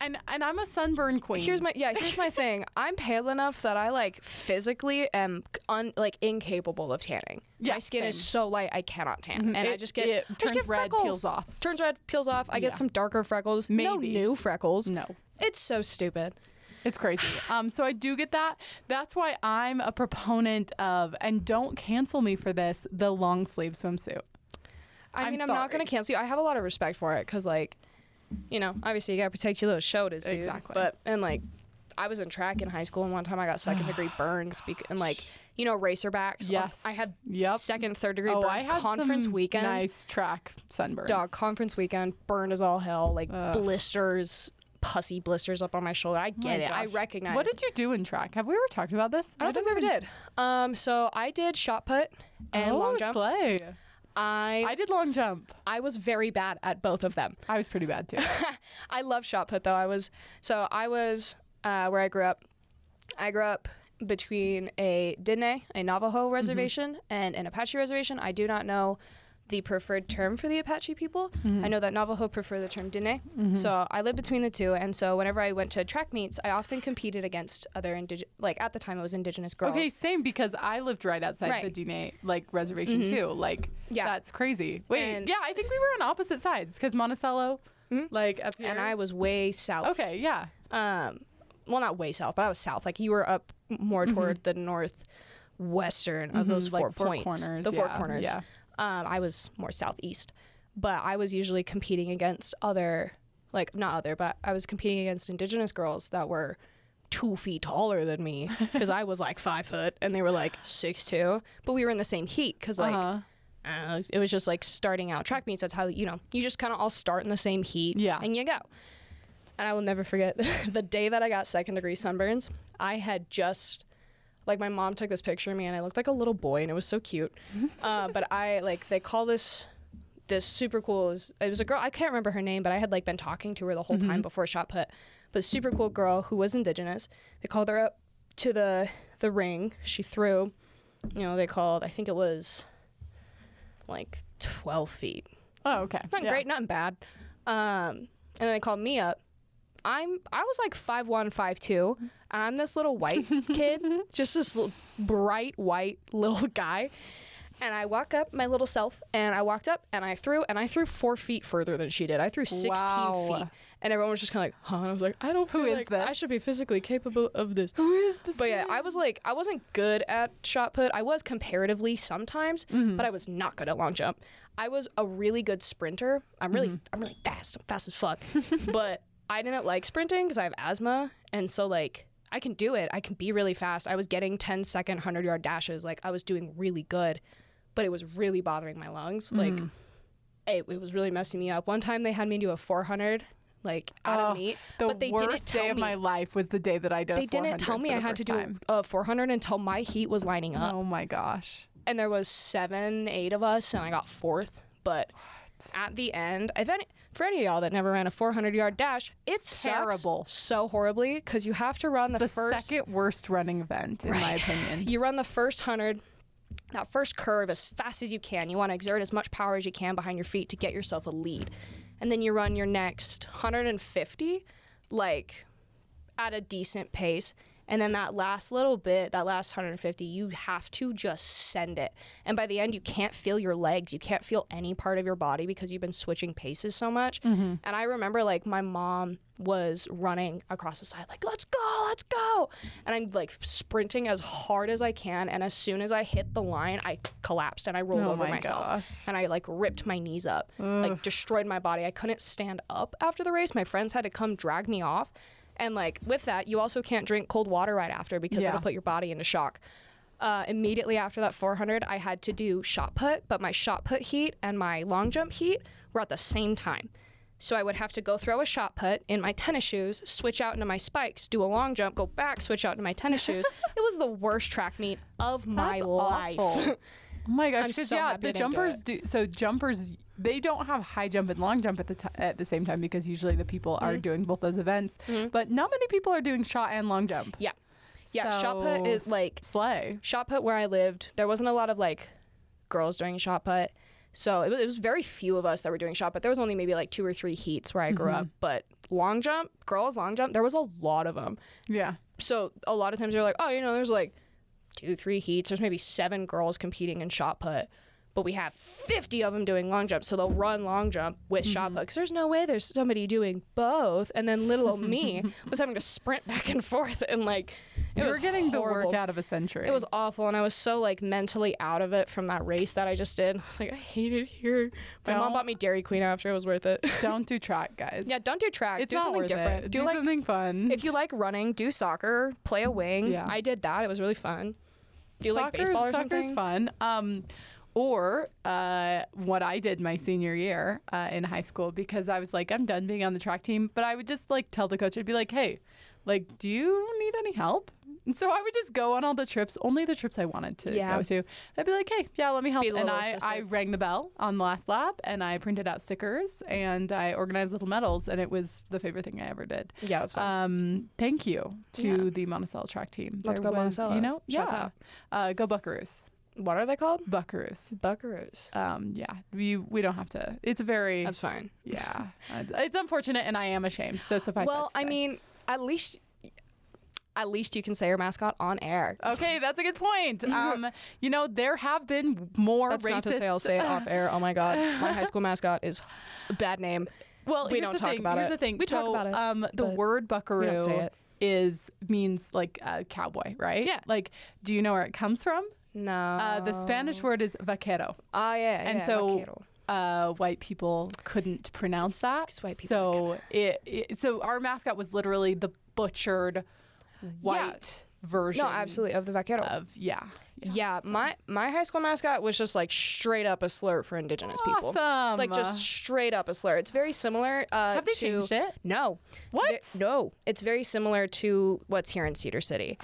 A: and and I'm a sunburn queen.
B: Here's my yeah. Here's my thing. I'm pale enough that I like physically am un, like incapable of tanning.
A: Yeah,
B: my skin is so light I cannot tan,
A: Mhm.
B: and I just get
A: it
B: I just
A: turns
B: get
A: red,
B: freckles.
A: peels off.
B: Turns red, peels off. I
A: Yeah.
B: get some darker freckles. No
A: Maybe.
B: new freckles.
A: No.
B: It's so stupid.
A: It's crazy. Um, so I do get that. That's why I'm a proponent of, and don't cancel me for this, the long sleeve swimsuit.
B: I
A: I'm
B: mean, I'm not gonna cancel you. I have a lot of respect for it because, like, you know, obviously you gotta protect your little shoulders, dude.
A: Exactly.
B: But and like, I was in track in high school, and one time I got second degree burns, bec- and like, you know, racerbacks. um,
A: Yes.
B: I had
A: Yep.
B: second, third degree
A: Oh,
B: burns.
A: I had
B: conference
A: some
B: weekend.
A: nice track sunburns.
B: dog conference weekend burned as all hell like
A: Ugh.
B: blisters pussy blisters up on my shoulder i
A: Oh
B: get
A: my
B: it i recognize
A: What did you do in track? Have we ever talked about this?
B: i don't think we ever did um so i did shot put and
A: oh,
B: long jump
A: Slay.
B: I,
A: I did long jump.
B: I was very bad at both of them
A: I was pretty bad too.
B: i love shot put though i was so i was uh, where i grew up i grew up between a Diné, a Navajo reservation, and an Apache reservation. I do not know the preferred term for the Apache people. I mm-hmm. know that Navajo prefer the term Diné. Mm-hmm. So I lived between the two, and so whenever I went to track meets, I often competed against other indigenous, like at the time it was indigenous girls.
A: Okay, same because I lived right outside
B: Right.
A: the Diné like reservation mm-hmm. too. Like
B: Yeah.
A: that's crazy. Wait,
B: And-
A: yeah, I think we were on opposite sides because Monticello, like up here.
B: and I was way south.
A: okay, yeah,
B: Um, well, not way south, but I was south. Like you were up more toward the northwestern of those
A: Mhm, like
B: four,
A: four
B: points.
A: corners,
B: the four corners.
A: yeah.
B: Um, I was more southeast, but I was usually competing against other, like not other, but I was competing against indigenous girls that were two feet taller than me because I was like five foot and they were like six two. But we were in the same heat because like.
A: uh-huh.
B: I it was just like starting out track meets. That's how you know you just kind of all start in the same heat,
A: Yeah.
B: and you go. And I will never forget the day that I got second degree sunburns. I had just like my mom took this picture of me, and I looked like a little boy, and it was so cute. uh, but I like they call this this super cool. It was a girl I can't remember her name, but I had like been talking to her the whole time before shot put. But super cool girl who was indigenous. They called her up to the the ring. She threw. You know, they called. I think it was like 12 feet.
A: Oh, okay.
B: Not
A: yeah.
B: great, nothing bad. Um, and then they called me up. I'm I was like five one, five two, and I'm this little white kid, just this little bright white little guy. And I walk up, my little self, and I walked up and I threw, and I threw four feet further than she did. I threw 16
A: Wow.
B: feet. And everyone was just kind of like, huh? And I was like, I don't feel
A: is
B: like I
A: this?
B: should be physically capable of this.
A: Who is this?
B: But yeah, I was like, I wasn't good at shot put. I was comparatively sometimes,
A: Mm-hmm.
B: but I was not good at long jump. I was a really good sprinter. I'm really,
A: Mm-hmm.
B: I'm really fast. I'm fast as fuck. but I didn't like sprinting because I have asthma, and so like I can do it. I can be really fast. I was getting 10 second, 100 yard dashes. Like I was doing really good, but it was really bothering my lungs. Like
A: Mm.
B: it, it was really messing me up. One time they had me do a 400 like out
A: Oh,
B: of meet,
A: the
B: but they
A: worst
B: didn't tell
A: day of
B: me
A: my life was the day that I did. a
B: they didn't tell me I had to do
A: time.
B: a 400 until my heat was lining up,
A: Oh my gosh.
B: and there was seven, eight of us, and I got fourth. But at the end, if any, for any of y'all that never ran a 400 yard dash, it's
A: Terrible.
B: so horribly because you have to run the,
A: The
B: first.
A: second worst running event, in my opinion.
B: You run the first hundred. That first curve as fast as you can. You want to exert as much power as you can behind your feet to get yourself a lead. And then you run your next 150 like at a decent pace. And then that last little bit, that last 150, you have to just send it. And by the end, you can't feel your legs. You can't feel any part of your body because you've been switching paces so much. Mm-hmm. And I remember like my mom was running across the side, like, let's go, let's go. And I'm like sprinting as hard as I can. And as soon as I hit the line, I collapsed and I rolled
A: Oh
B: over
A: my
B: myself.
A: gosh.
B: And I like ripped my knees up, like destroyed my body. I couldn't stand up after the race. My friends had to come drag me off. And like with that, you also can't drink cold water right after because
A: Yeah.
B: it'll put your body into shock. Uh, immediately after that 400, I had to do shot put, but my shot put heat and my long jump heat were at the same time. So I would have to go throw a shot put in my tennis shoes, switch out into my spikes, do a long jump, go back, switch out into my tennis shoes. It was the worst track meet of my
A: That's
B: life.
A: Oh my gosh, because
B: so
A: yeah, the jumpers do. So jumpers, they don't have high jump and long jump at the t- at the same time because usually the people
B: Mm-hmm.
A: are doing both those events. But not many people are doing shot and long jump.
B: Yeah. Yeah, shot put is like
A: slay.
B: shot put where I lived, there wasn't a lot of like girls doing shot put. So it was, it was very few of us that were doing shot put. There was only maybe like two or three heats where I grew up. But long jump, girls long jump, there was a lot of them.
A: Yeah.
B: So a lot of times they're like, oh, you know, there's like two, three heats. There's maybe seven girls competing in shot put. But we have 50 of them doing long jump. So they'll run long jump with shot mm-hmm. put because there's no way there's somebody doing both. And then little old me was having to sprint back and forth. And like, it
A: You
B: was
A: were getting the
B: horrible.
A: work out of a century.
B: It was awful, and I was so like mentally out of it from that race that I just did. I was like, I hate it here. My mom
A: Don't-
B: bought me Dairy Queen after it was worth it.
A: don't do track, guys.
B: yeah, don't do track.
A: It's
B: do
A: not
B: something
A: worth
B: different.
A: it.
B: Do,
A: Do,
B: like
A: something fun.
B: if you like running, do soccer, play a wing.
A: Yeah.
B: I did that. It was really fun. Do you like baseball or
A: soccer's
B: something?
A: fun. Um, or uh, what I did my senior year uh, in high school because I was like, I'm done being on the track team. But I would just like tell the coach, I'd be like, hey, like, do you need any help? And so I would just go on all the trips, only the trips I wanted to
B: Yeah.
A: go to. I'd be like, hey, yeah, let me help. And I, I rang the bell on the last lap and I printed out stickers and I organized little medals. And it was the favorite thing I ever did.
B: Yeah, it's fun.
A: Um, thank you to
B: Yeah.
A: the Monticello track team.
B: Let's
A: There
B: go
A: was,
B: Monticello.
A: You know,
B: Shouts
A: yeah. Uh, go Buckaroos.
B: what are they called?
A: Buckaroos.
B: Buckaroos.
A: Um, yeah, we we don't have to. It's a very
B: That's fine.
A: yeah. It's unfortunate, and I am ashamed. So suffice.
B: well, I mean, at least, at least you can say your mascot on air.
A: Okay, that's a good point. Um, you know, there have been more
B: That's
A: racist.
B: not to say I'll say it off air. Oh my god, my high school mascot is a bad name.
A: Well,
B: We don't talk
A: thing.
B: about
A: here's
B: it.
A: the thing.
B: We
A: so,
B: talk about it,
A: Um, the word buckaroo
B: don't say it.
A: is means like uh, cowboy, right?
B: Yeah.
A: Like, do you know where it comes from?
B: No.
A: Uh, the Spanish word is vaquero.
B: Ah, yeah,
A: and
B: yeah,
A: so
B: vaquero.
A: uh, white people couldn't pronounce that. So it, it so our mascot was literally the butchered white version.
B: no, absolutely of the vaquero.
A: Of yeah.
B: yeah, my my high school mascot was just like straight up a slur for indigenous people.
A: Awesome.
B: Like just straight up a slur. It's very similar. Uh,
A: have they
B: to,
A: changed it?
B: No. It's ve-
A: What?
B: no. It's very similar to what's here in Cedar City.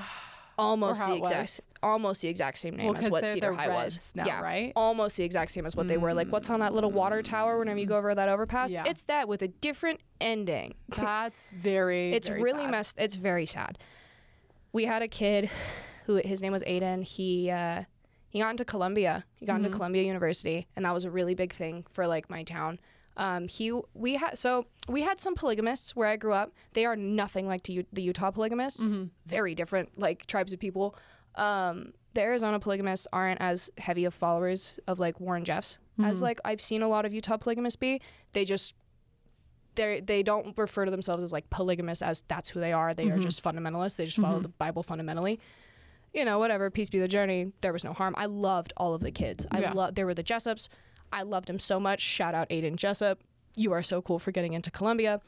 B: Almost the exact, almost the exact same name
A: Well,
B: as what Cedar High was.
A: Now,
B: yeah,
A: right?
B: Almost the exact same as what they were. Like, what's on that little water tower whenever you go over that overpass?
A: Yeah.
B: It's that with a different ending.
A: That's very.
B: it's
A: very
B: really
A: sad.
B: messed. It's very sad. We had a kid who his name was Aiden. He uh, he got into Columbia. He got
A: Mm-hmm.
B: into Columbia University, and that was a really big thing for like my town. Um, he we had so we had some polygamists where I grew up. They are nothing like to U- the Utah polygamists.
A: Mm-hmm.
B: Very different like tribes of people. Um, the Arizona polygamists aren't as heavy of followers of like Warren Jeffs
A: Mm-hmm.
B: as like I've seen a lot of Utah polygamists be. They just they they don't refer to themselves as like polygamists as that's who they are. They
A: Mm-hmm.
B: are just fundamentalists. They just follow the Bible fundamentally. You know, whatever. Peace be the journey. There was no harm. I loved all of the kids. I
A: Yeah.
B: love. There were the Jessups. I loved him so much. Shout out Aiden Jessup. You are so cool for getting into Columbia.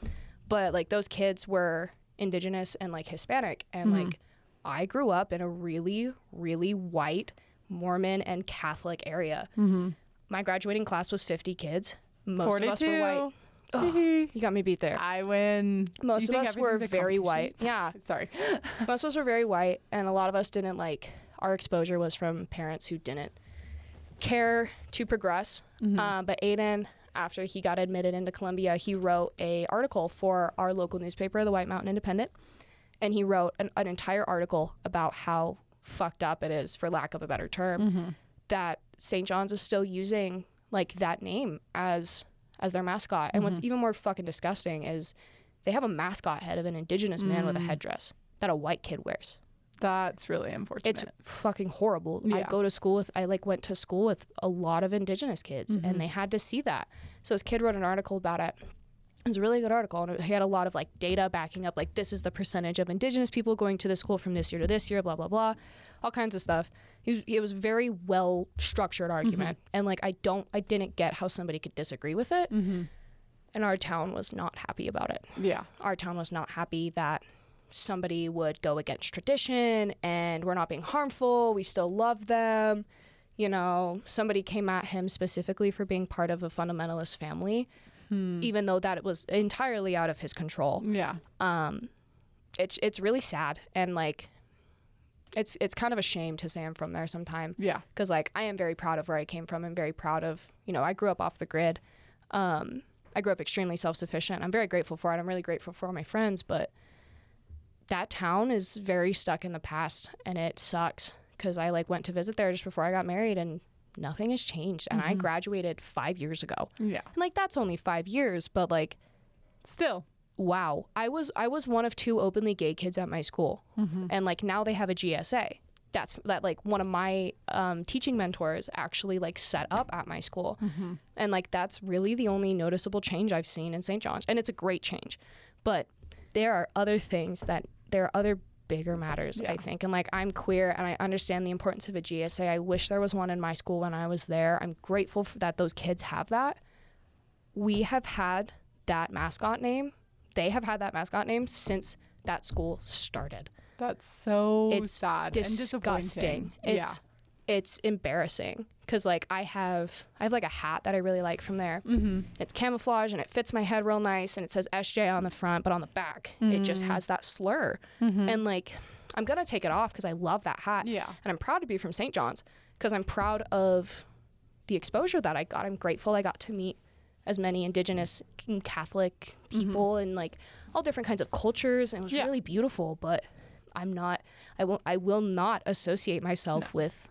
B: But like those kids were indigenous and like Hispanic, and
A: Mm-hmm.
B: like I grew up in a really really white Mormon and Catholic area.
A: Mm-hmm.
B: My graduating class was 50 kids. Most of us were white.
A: Forty-two.
B: You got me beat there.
A: I win.
B: Most
A: You
B: of
A: think
B: us were
A: everything's a
B: very
A: competition?
B: white. Yeah,
A: Sorry.
B: most of us were very white, and a lot of us didn't like. Our exposure was from parents who didn't care to progress.
A: Mm-hmm.
B: Uh, but Aiden, after he got admitted into Columbia, he wrote a article for our local newspaper, the White Mountain Independent, and he wrote an, an entire article about how fucked up it is, for lack of a better term,
A: Mm-hmm.
B: that St. Johns is still using like that name as as their mascot. And
A: Mm-hmm.
B: what's even more fucking disgusting is they have a mascot head of an indigenous man
A: Mm.
B: with a headdress that a white kid wears.
A: That's really unfortunate.
B: It's fucking horrible. I go to school with I like went to school with a lot of indigenous kids
A: Mm-hmm.
B: and they had to see that. So this kid wrote an article about it. It was a really good article and he had a lot of like data backing up like this is the percentage of indigenous people going to the school from this year to this year, blah blah blah. All kinds of stuff. He, it was a very well structured argument and like I don't I didn't get how somebody could disagree with it.
A: mm-hmm.
B: And our town was not happy about it
A: Yeah.
B: our town was not happy that somebody would go against tradition and we're not being harmful. We still love them. You know, somebody came at him specifically for being part of a fundamentalist family, even though that was entirely out of his control.
A: Yeah.
B: Um, it's it's really sad and like it's it's kind of a shame to say I'm from there sometime
A: Yeah.
B: because like I am very proud of where I came from. I'm very proud of you know I grew up off the grid. Um, I grew up extremely self sufficient. I'm very grateful for it. I'm really grateful for all my friends, but that town is very stuck in the past, and it sucks because I like went to visit there just before I got married, and nothing has changed. And I graduated five years ago,
A: Yeah.
B: and like that's only five years, but like
A: Still.
B: Wow i was i was one of two openly gay kids at my school. And like now they have a gsa that's that like one of my um, teaching mentors actually like set up at my school. And like that's really the only noticeable change i've seen in st johns. And it's a great change. But there are other things that there are other bigger matters
A: Yeah.
B: i think. And like i'm queer and i understand the importance of a gsa i wish there was one in my school when i was there. I'm grateful that those kids have that. We have had that mascot name they have had that mascot name since that school started.
A: That's so
B: It's
A: sad and
B: Disgusting.
A: disappointing.
B: It's it's embarrassing because like I have I have like a hat that I really like from there.
A: Mm-hmm.
B: It's camouflage and it fits my head real nice and it says SJ on the front, but on the back it
A: Mm.
B: just has that slur. And like I'm gonna take it off because I love that hat
A: Yeah.
B: and I'm proud to be from St. Johns because I'm proud of the exposure that I got. I'm grateful I got to meet as many indigenous and Catholic people and like all different kinds of cultures and it was
A: Mm-hmm. Yeah.
B: really beautiful, but I'm not I will I will not associate myself with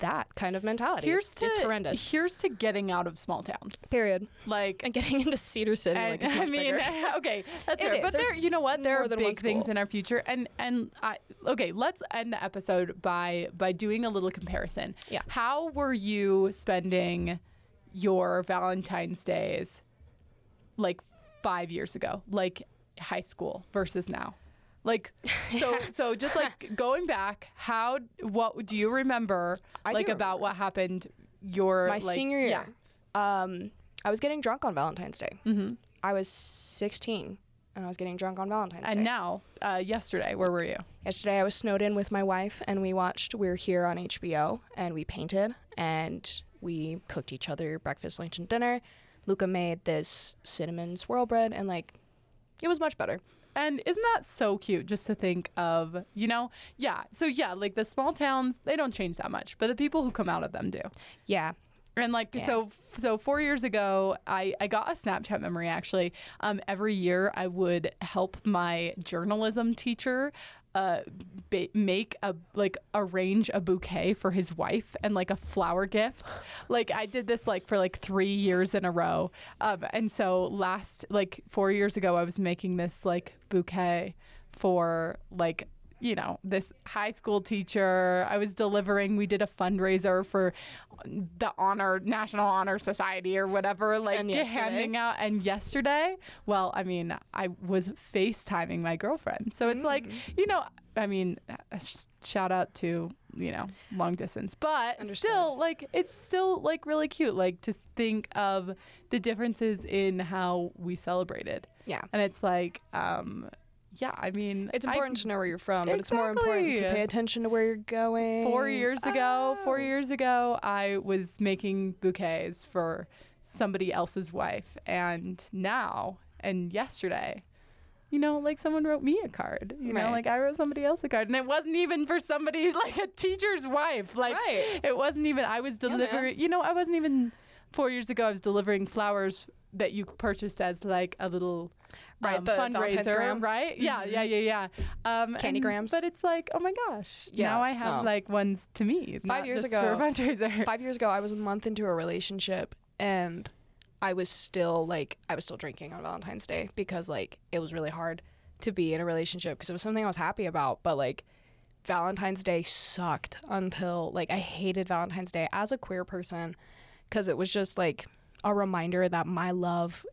B: that kind of mentality.
A: Here's
B: it's,
A: to
B: it's horrendous.
A: Here's to getting out of small towns.
B: Period.
A: Like
B: And getting into Cedar City
A: and,
B: like
A: I mean, okay, that's
B: It
A: fair. But there, you know what? There are big things in our future, and and I okay. Let's end the episode by by doing a little comparison.
B: Yeah.
A: How were you spending your Valentine's days, like five years ago, like high school versus now? Like so so just like going back, how what do you remember
B: I
A: like about what happened your
B: my
A: like,
B: senior
A: Yeah.
B: year. Um, I was getting drunk on Valentine's Day.
A: Mm-hmm.
B: I was 16 and I was getting drunk on Valentine's
A: And
B: Day.
A: And now, uh, yesterday, where were you?
B: Yesterday I was snowed in with my wife and we watched We're Here on HBO and we painted and we cooked each other breakfast, lunch, and dinner. Luca made this cinnamon swirl bread and like it was much better.
A: And isn't that so cute just to think of, you know? Yeah. So, yeah, like the small towns, they don't change that much, but the people who come out of them do.
B: Yeah.
A: And like
B: Yeah.
A: so so 4 years ago I I got a Snapchat memory actually. Um every year I would help my journalism teacher uh ba- make a like arrange a bouquet for his wife and like a flower gift. Like I did this like for like 3 years in a row. Um and so last like 4 years ago I was making this like bouquet for like you know, this high school teacher. I was delivering, we did a fundraiser for the honor, National Honor Society or whatever, like handing out. And yesterday, well, I mean, I was FaceTiming my girlfriend. So it's like,
B: Mm.
A: you know, I mean, uh, sh- shout out to, you know, long distance, but
B: Understood.
A: still, like, it's still like really cute, like to think of the differences in how we celebrated.
B: Yeah.
A: And it's like, um, yeah, I mean,
B: It's
A: I-
B: important to know where you're from, but it's more important to pay attention to where you're going.
A: four years ago four
B: oh.
A: years ago i was making bouquets for somebody else's wife and now and yesterday you know like someone wrote me a card you know like i wrote somebody else a card and it wasn't even for somebody like a teacher's wife like
B: Right.
A: it wasn't even i was
B: Yeah,
A: delivering you know i wasn't even four years ago i was delivering flowers that you purchased as like a little
B: Right,
A: um, fundraiser, right? Yeah, yeah, yeah, yeah. Um,
B: Candy grams.
A: But it's like, oh my gosh,
B: Yeah,
A: now I have
B: no.
A: like ones to me.
B: Five years ago-
A: for a fundraiser.
B: Five years ago, I was a month into a relationship, and I was still like, I was still drinking on Valentine's Day because like it was really hard to be in a relationship because it was something I was happy about, but like Valentine's Day sucked until like I hated Valentine's Day as a queer person because it was just like a reminder that my love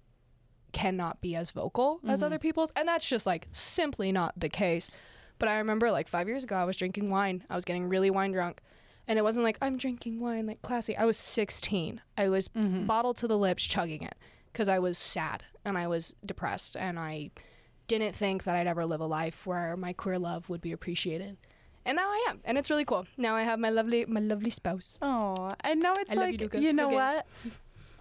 B: cannot be as vocal as mm-hmm. other people's and that's just like simply not the case. But i remember like five years ago i was drinking wine. I was getting really wine drunk and it wasn't like i'm drinking wine like classy. I was 16 i was mm-hmm. bottle to the lips chugging it because i was sad and i was depressed and i didn't think that i'd ever live a life where my queer love would be appreciated and now i am and it's really cool now i have my lovely my lovely spouse
A: Oh, and now it's
B: I love you,
A: like you, know
B: Okay.
A: what?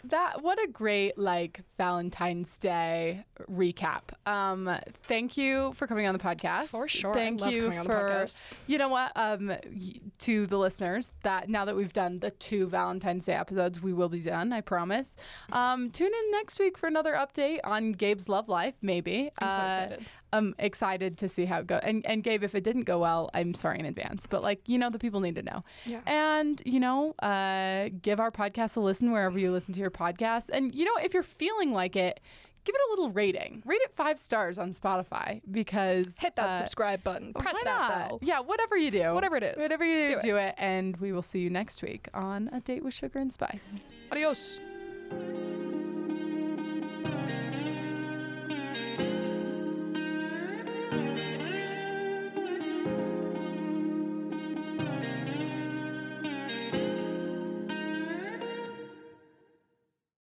A: that what a great like Valentine's Day recap. Um, thank you for coming on the podcast.
B: For sure. I
A: Thank
B: love
A: you
B: coming on the
A: for
B: podcast.
A: you know what um to the listeners that now that we've done the two Valentine's Day episodes, we will be done. I promise. Um, tune in next week for another update on Gabe's love life. Maybe
B: I'm so
A: Uh,
B: excited.
A: I'm excited to see how it goes. And and Gabe, if it didn't go well, I'm sorry in advance. But like you know, the people need to know.
B: Yeah.
A: And you know, uh, give our podcast a listen wherever you listen to your podcast. And you know, if you're feeling like it, give it a little rating. Rate it five stars on Spotify because
B: Hit that
A: uh,
B: subscribe button. Press that bell.
A: Yeah, whatever you do,
B: Whatever it is.
A: whatever you do,
B: Do it.
A: do it. And we will see you next week on a date with sugar and spice.
B: Adios.